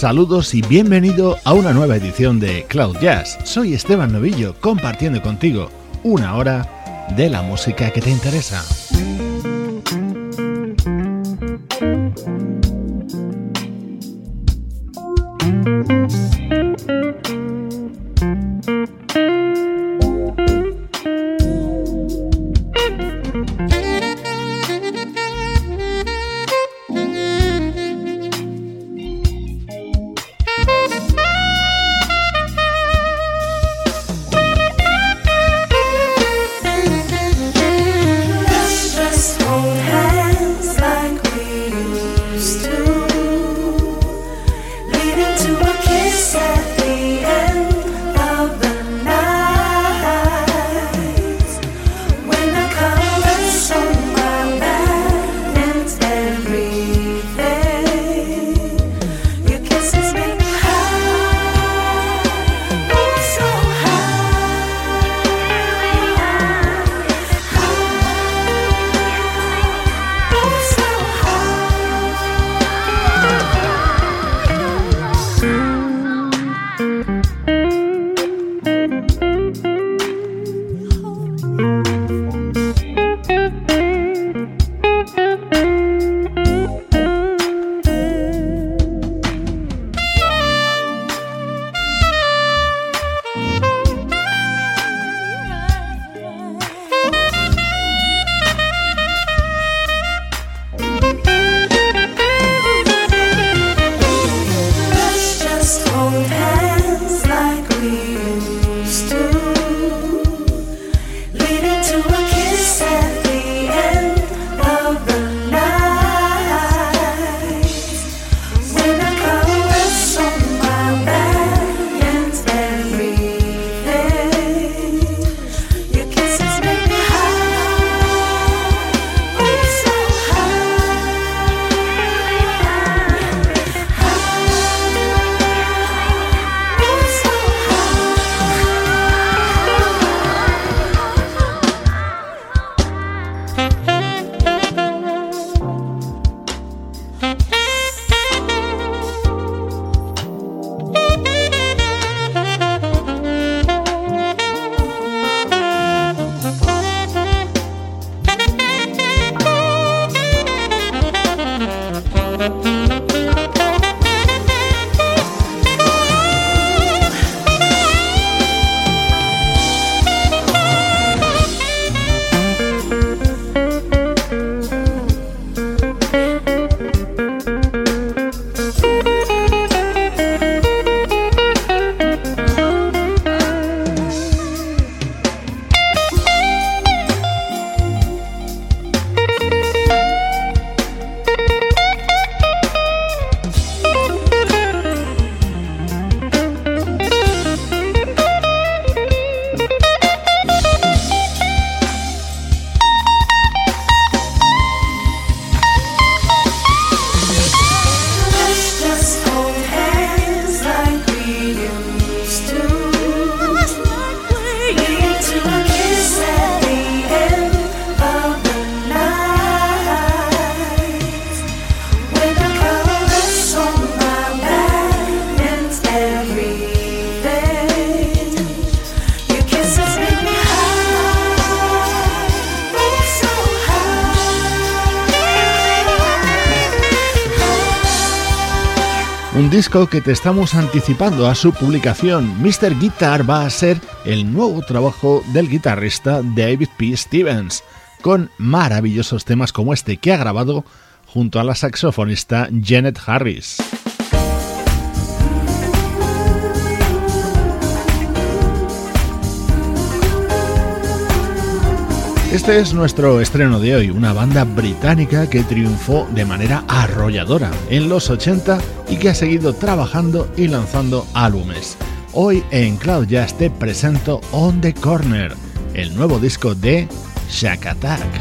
Saludos y bienvenido a una nueva edición de Cloud Jazz. Soy Esteban Novillo compartiendo contigo una hora de la música que te interesa. Que te estamos anticipando a su publicación. Mr. Guitar va a ser el nuevo trabajo del guitarrista David P. Stevens, con maravillosos temas como este que ha grabado junto a la saxofonista Janet Harris. Este es nuestro estreno de hoy, una banda británica que triunfó de manera arrolladora en los 80 y que ha seguido trabajando y lanzando álbumes. Hoy en Cloud Jazz te presento On the Corner, el nuevo disco de Shack Attack.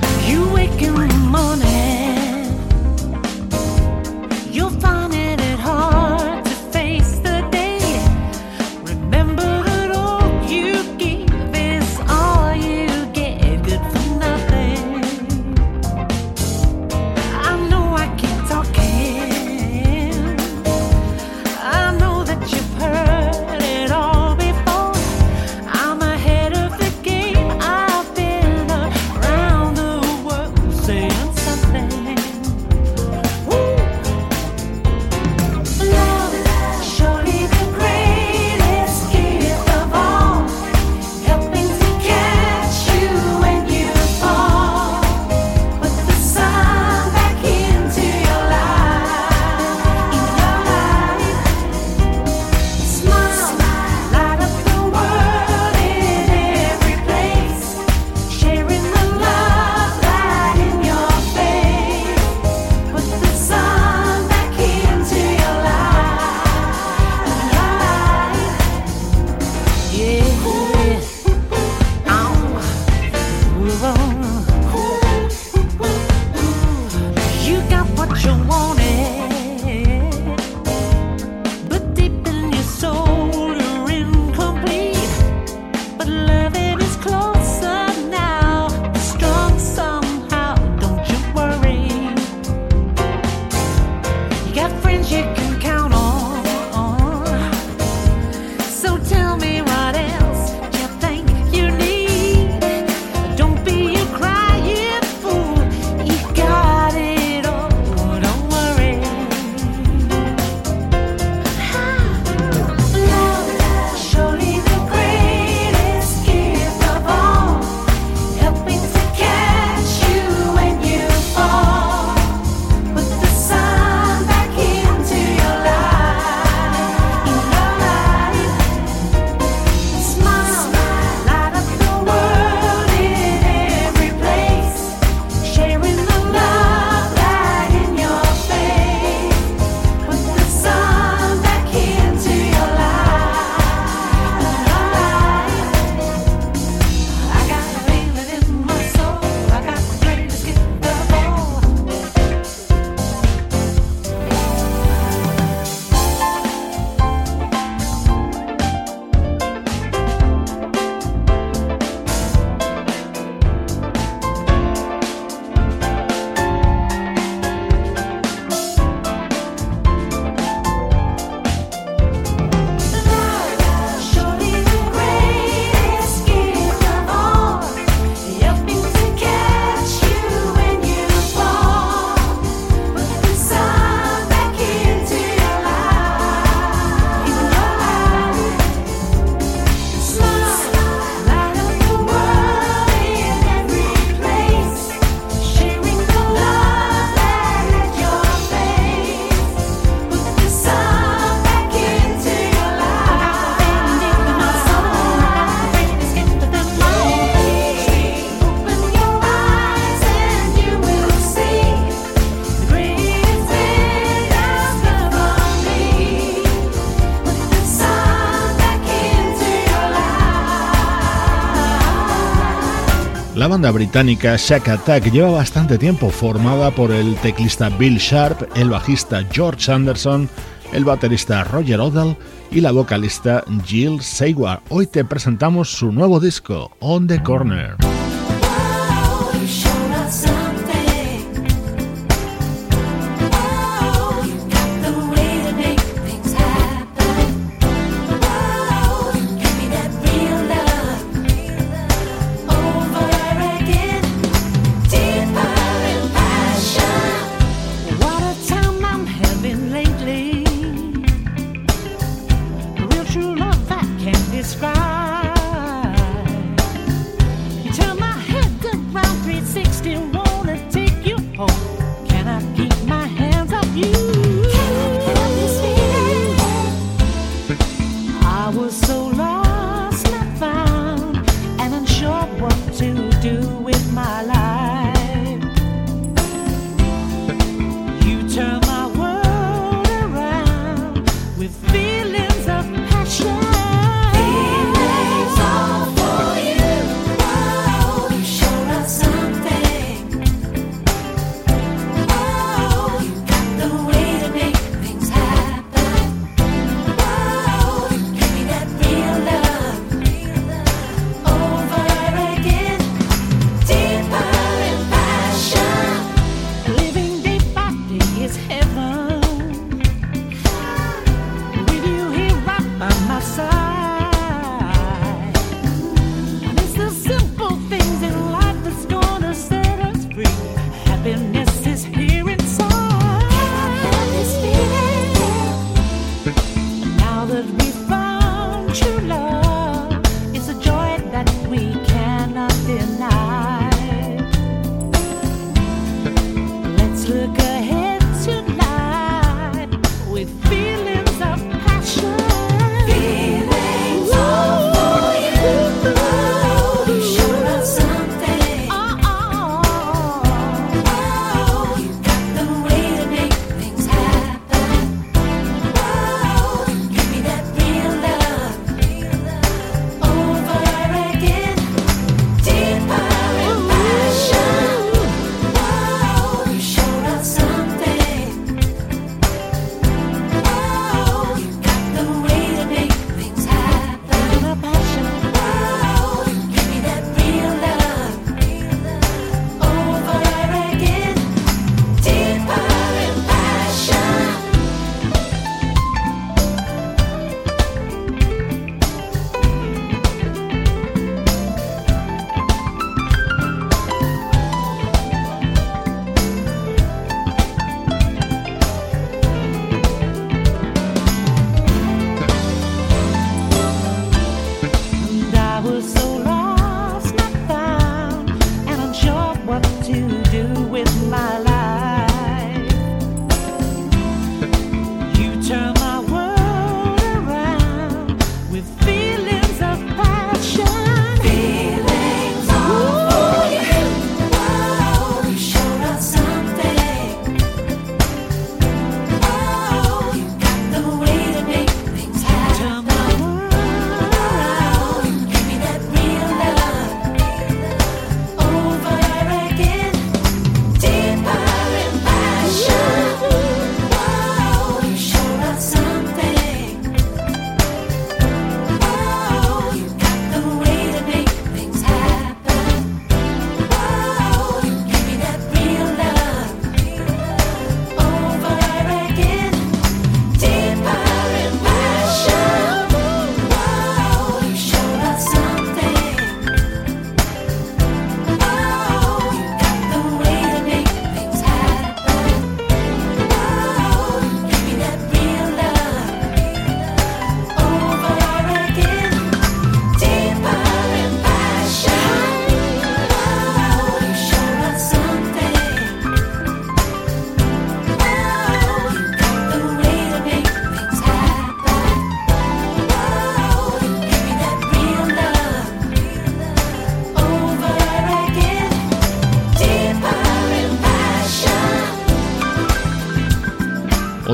Banda británica Shack Attack lleva bastante tiempo formada por el teclista Bill Sharp, el bajista George Anderson, el baterista Roger Odell y la vocalista Jill Seward. Hoy te presentamos su nuevo disco, On the Corner.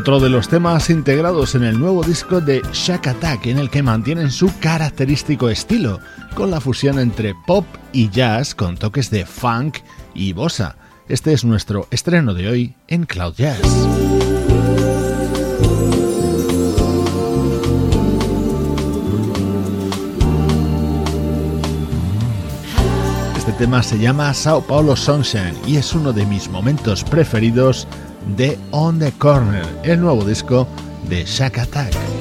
Otro de los temas integrados en el nuevo disco de Shack Attack, en el que mantienen su característico estilo, con la fusión entre pop y jazz con toques de funk y bossa. Este es nuestro estreno de hoy en Cloud Jazz. Este tema se llama Sao Paulo Sunshine y es uno de mis momentos preferidos de On the Corner, el nuevo disco de Shack Attack.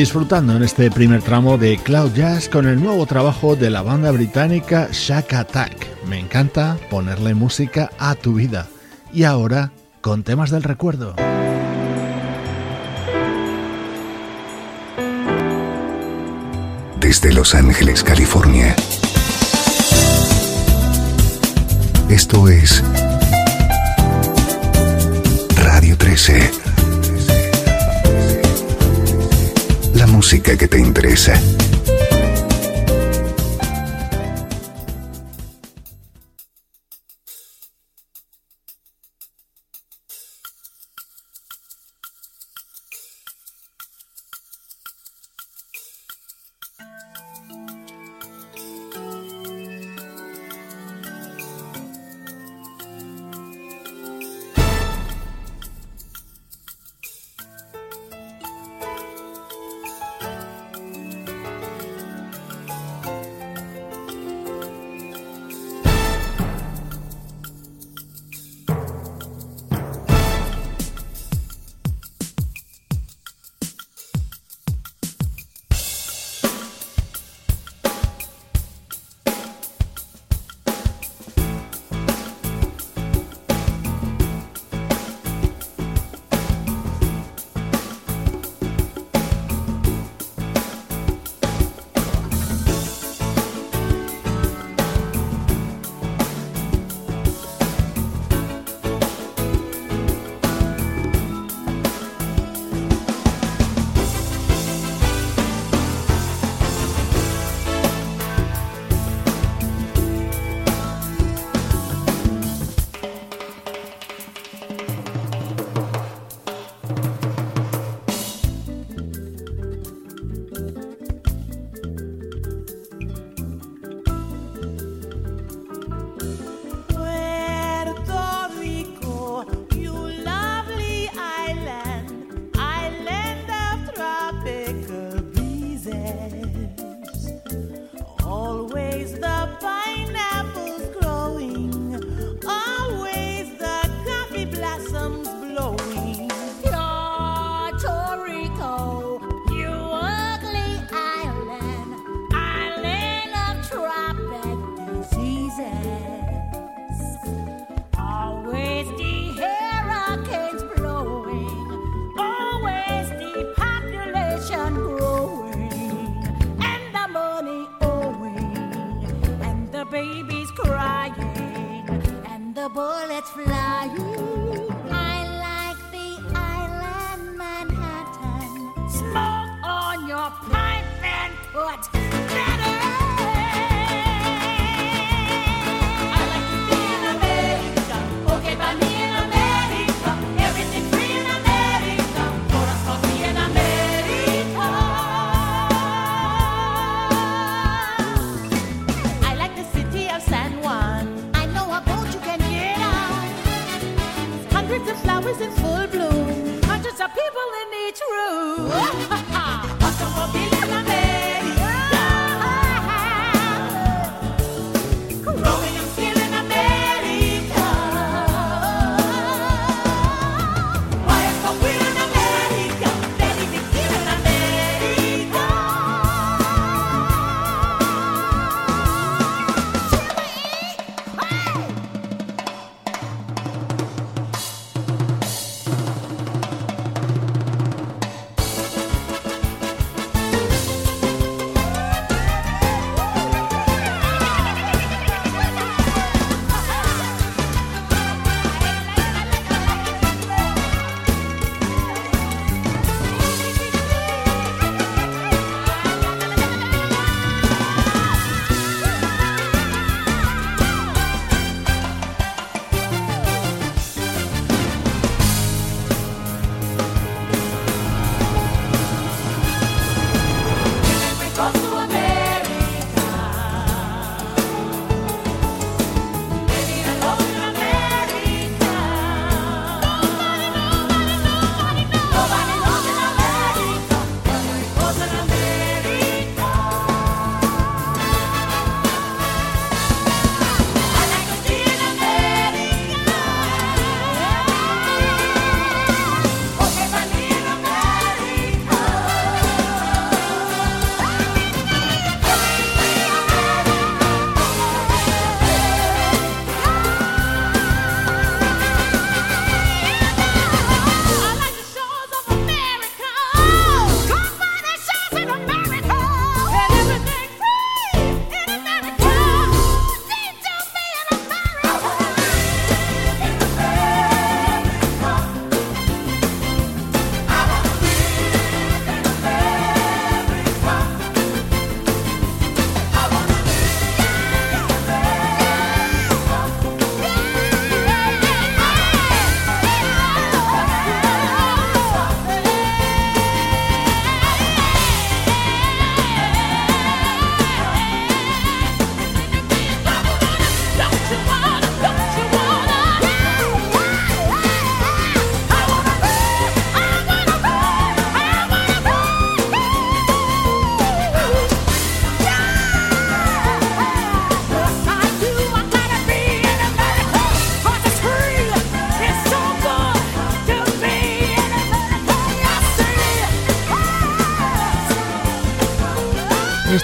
Disfrutando en este primer tramo de Cloud Jazz con el nuevo trabajo de la banda británica Shack Attack. Me encanta ponerle música a tu vida. Y ahora, con temas del recuerdo. Desde Los Ángeles, California. Esto es Radio 13. Música que te interesa.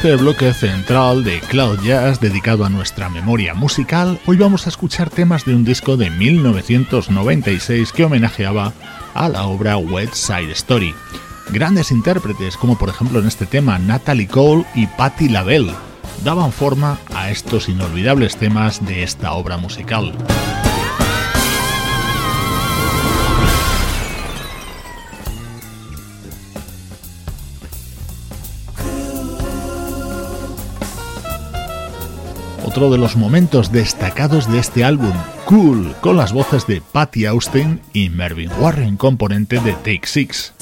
Este bloque central de Cloud Jazz dedicado a nuestra memoria musical, hoy vamos a escuchar temas de un disco de 1996 que homenajeaba a la obra West Side Story. Grandes intérpretes, como por ejemplo en este tema Natalie Cole y Patti LaBelle, daban forma a estos inolvidables temas de esta obra musical. Otro de los momentos destacados de este álbum, Cool, con las voces de Patty Austin y Mervyn Warren, componente de Take Six.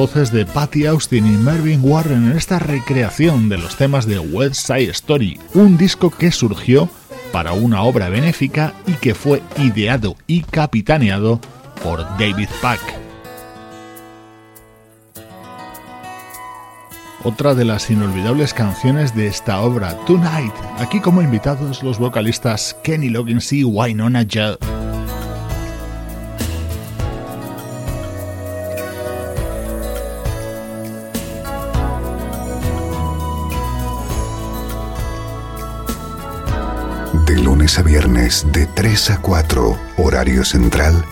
Voces de Patty Austin y Mervyn Warren en esta recreación de los temas de West Side Story, un disco que surgió para una obra benéfica y que fue ideado y capitaneado por David Pack. Otra de las inolvidables canciones de esta obra, Tonight, aquí como invitados los vocalistas Kenny Loggins y Wynonna Judd. A viernes de 3 a 4, horario central,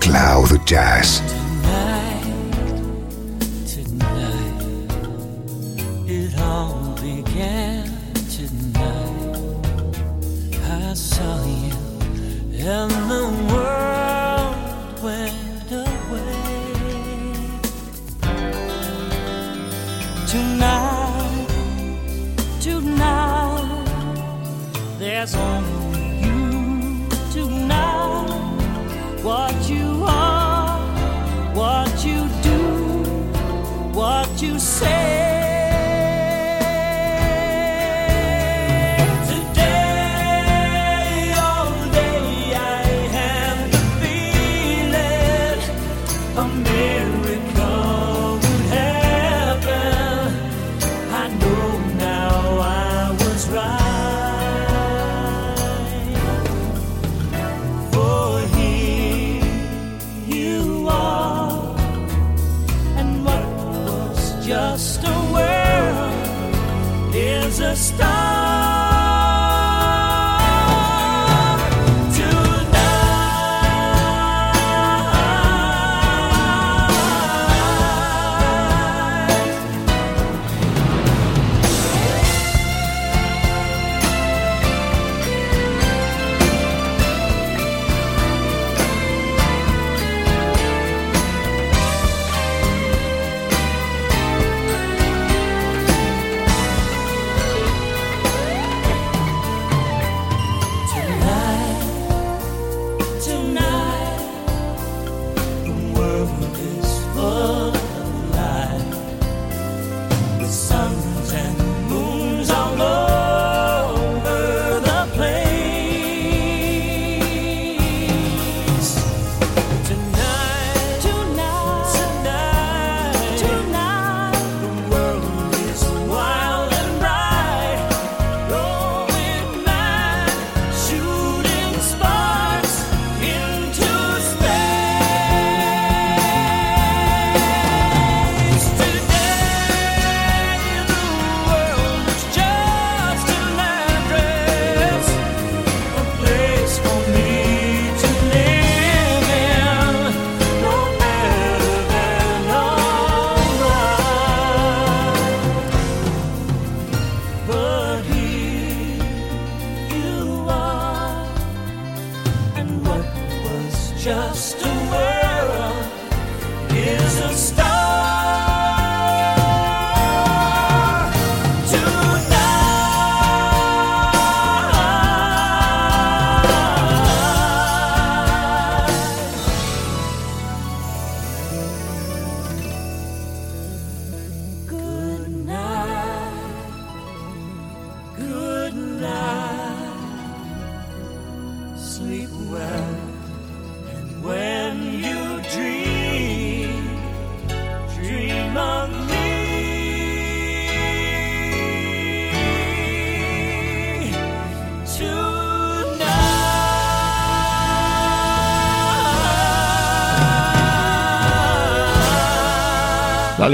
Cloud Jazz.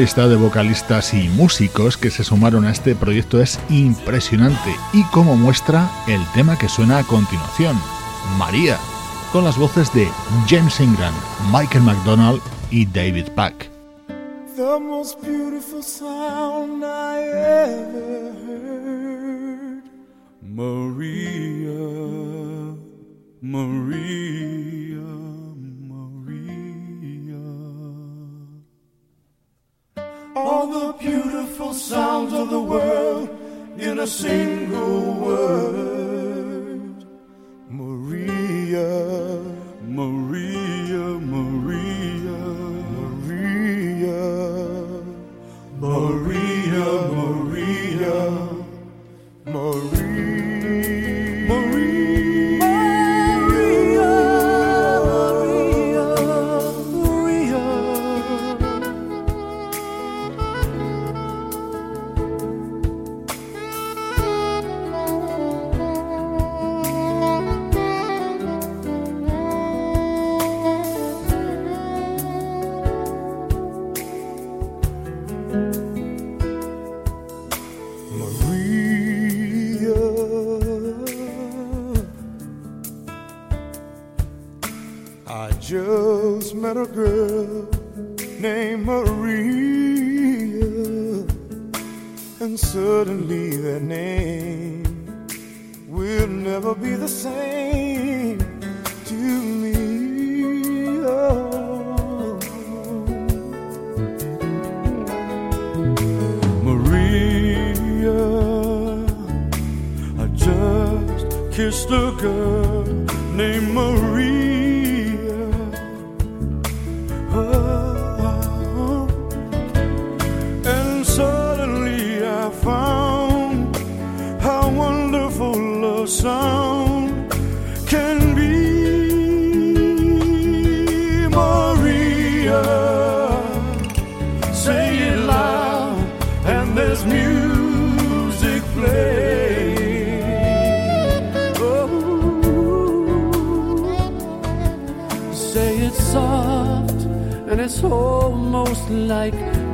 Lista de vocalistas y músicos que se sumaron a este proyecto es impresionante y como muestra el tema que suena a continuación, María, con las voces de James Ingram, Michael McDonald y David Pack.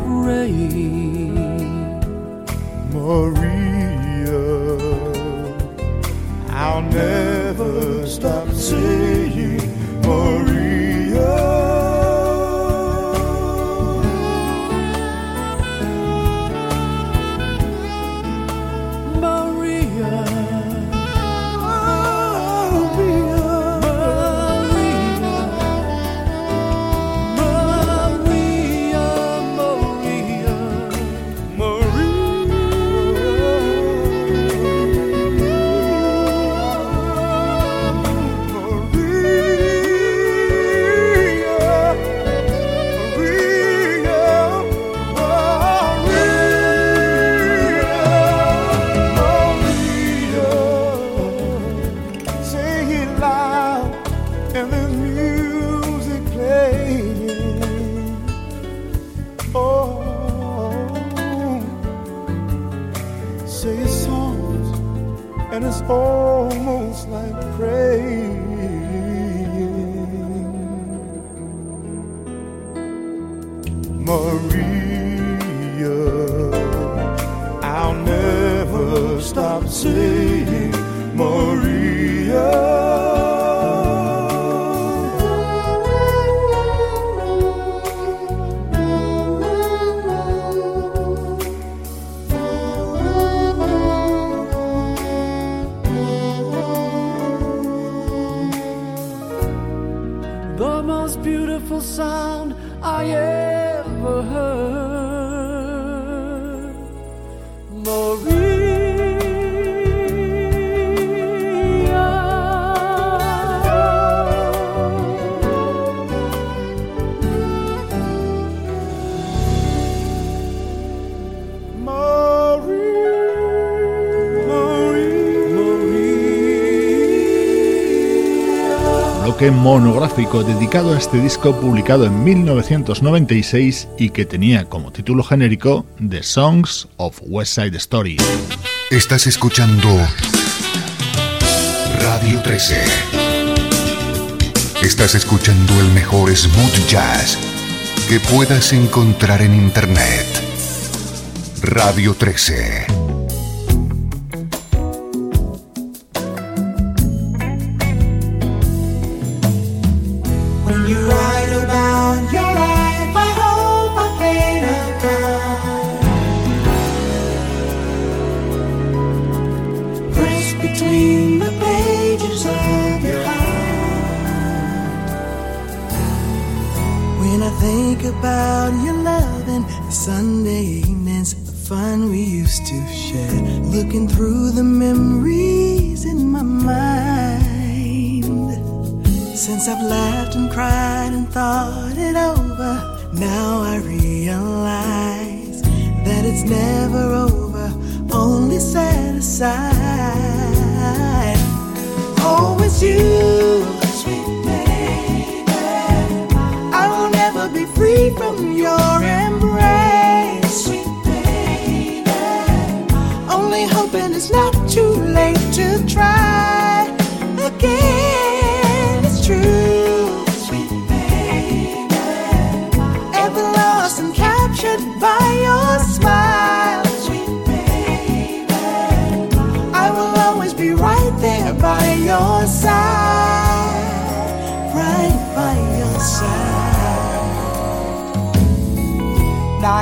Praying. Maria, I'll never stop saying Maria. Monográfico dedicado a este disco publicado en 1996 y que tenía como título genérico The Songs of West Side Story. Estás escuchando Radio 13. Estás escuchando el mejor smooth jazz que puedas encontrar en Internet. Radio 13.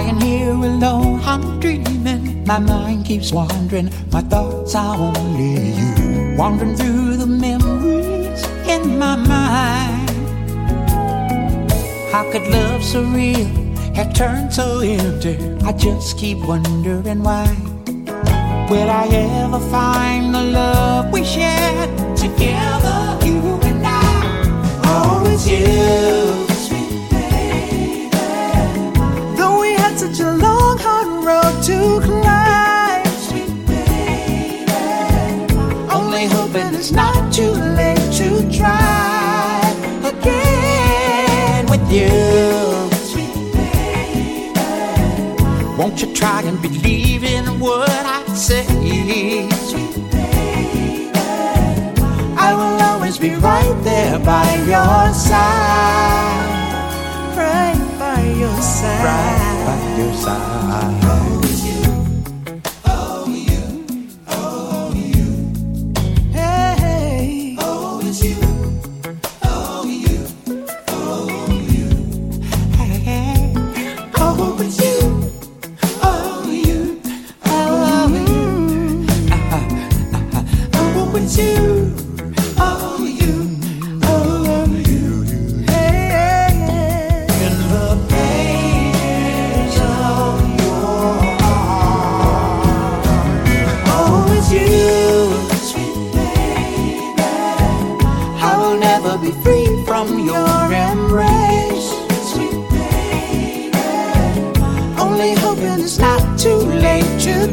Lying here alone, I'm dreaming. My mind keeps wandering, my thoughts are only you. Wandering through the memories in my mind. How could love so real have turned so empty? I just keep wondering why. Will I ever find the love we shared together, you and I? Oh, Always you. To climb. Sweet baby. Only hoping it's not too late to try again with you. Sweet baby. Won't you try and believe in what I say? Sweet baby. I will always be right there by your side. Right by your side. Right by your side.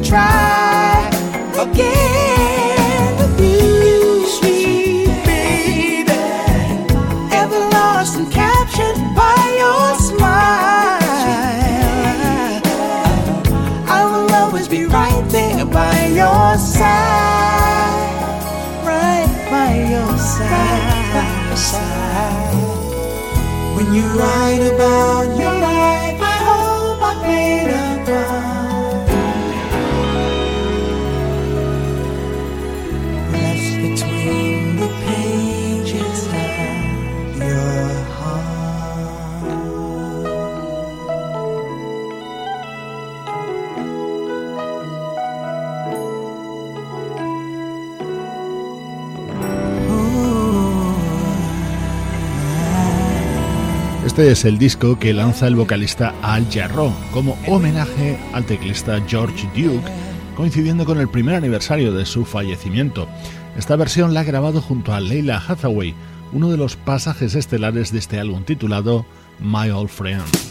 Try again baby. Ever lost and captured by your smile. I will always be right there by your side, right by your side. When you write about your life, Este es el disco que lanza el vocalista Al Jarreau como homenaje al teclista George Duke, coincidiendo con el primer aniversario de su fallecimiento. Esta versión la ha grabado junto a Leila Hathaway, uno de los pasajes estelares de este álbum titulado My Old Friend.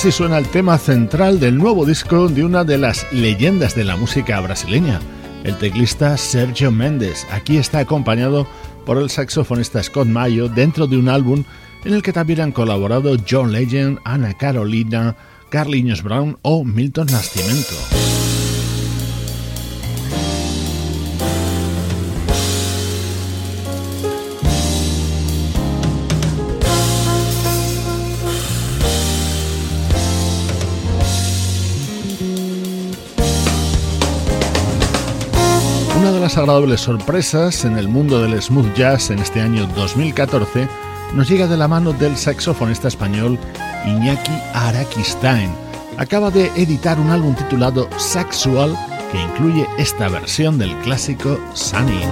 Así suena el tema central del nuevo disco de una de las leyendas de la música brasileña, el teclista Sergio Méndez. Aquí está acompañado por el saxofonista Scott Mayo dentro de un álbum en el que también han colaborado John Legend, Ana Carolina, Carlinhos Brown o Milton Nascimento. Las agradables sorpresas en el mundo del smooth jazz en este año 2014 nos llega de la mano del saxofonista español Iñaki Arakistain. Acaba de editar un álbum titulado Sexual que incluye esta versión del clásico Sunny.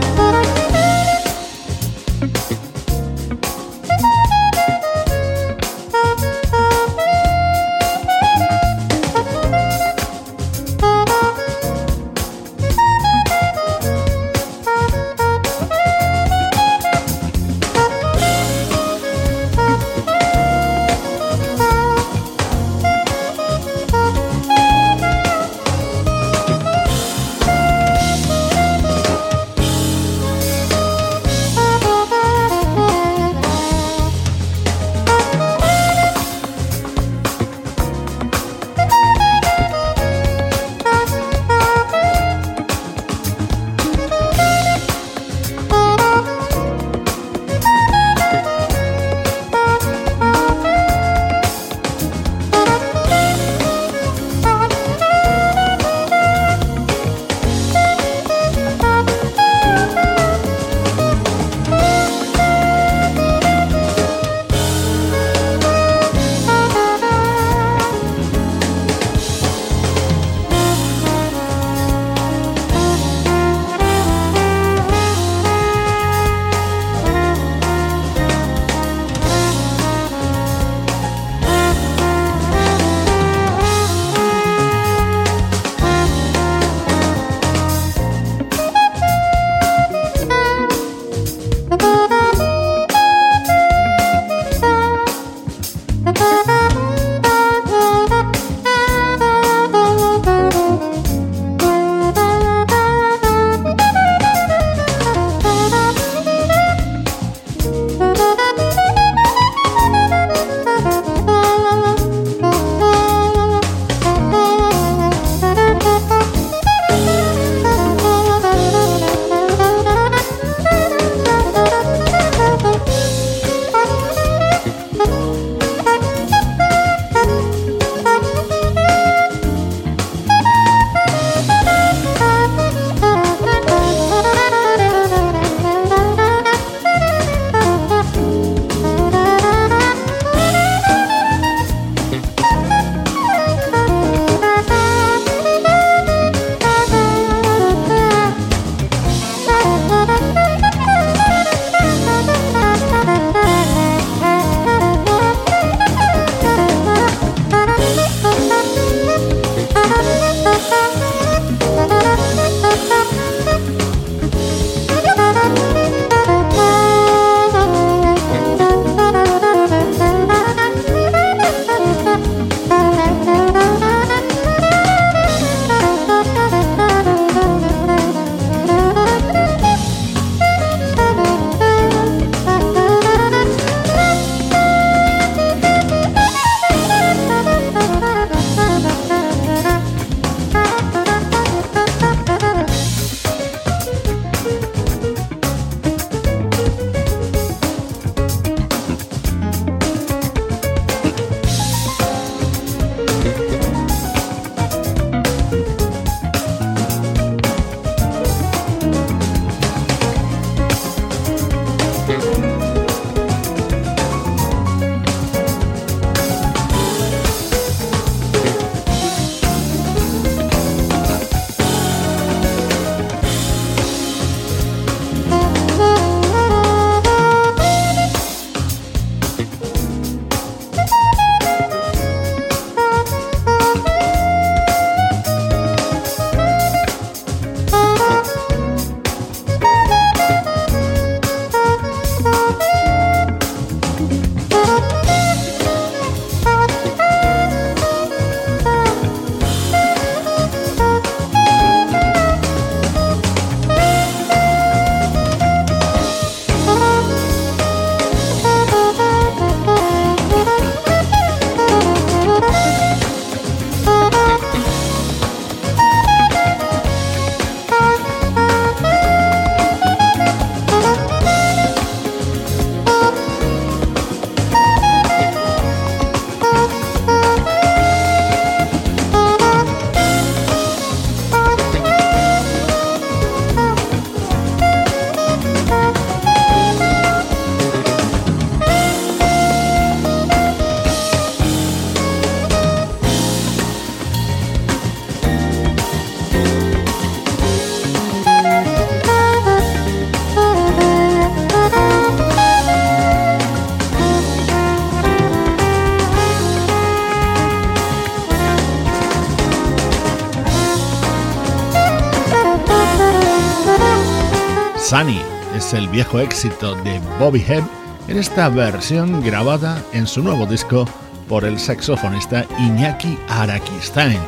Sunny es el viejo éxito de Bobby Hebb en esta versión grabada en su nuevo disco por el saxofonista Iñaki Arakistain.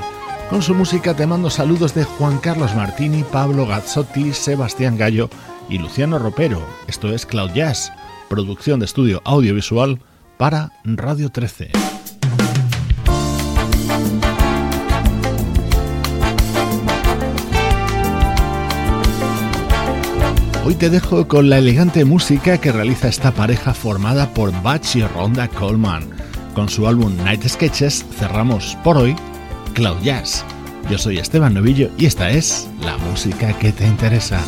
Con su música te mando saludos de Juan Carlos Martini, Pablo Gazzotti, Sebastián Gallo y Luciano Ropero. Esto es Cloud Jazz, producción de estudio audiovisual para Radio 13. Hoy te dejo con la elegante música que realiza esta pareja formada por Bach y Ronda Coleman. Con su álbum Night Sketches cerramos por hoy Cloud Jazz. Yo soy Esteban Novillo y esta es la música que te interesa.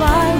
why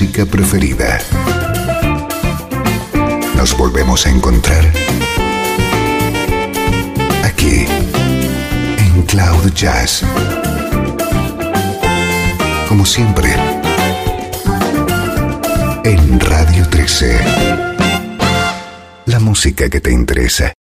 música preferida. Nos volvemos a encontrar aquí en Cloud Jazz. Como siempre, en Radio 13. La música que te interesa.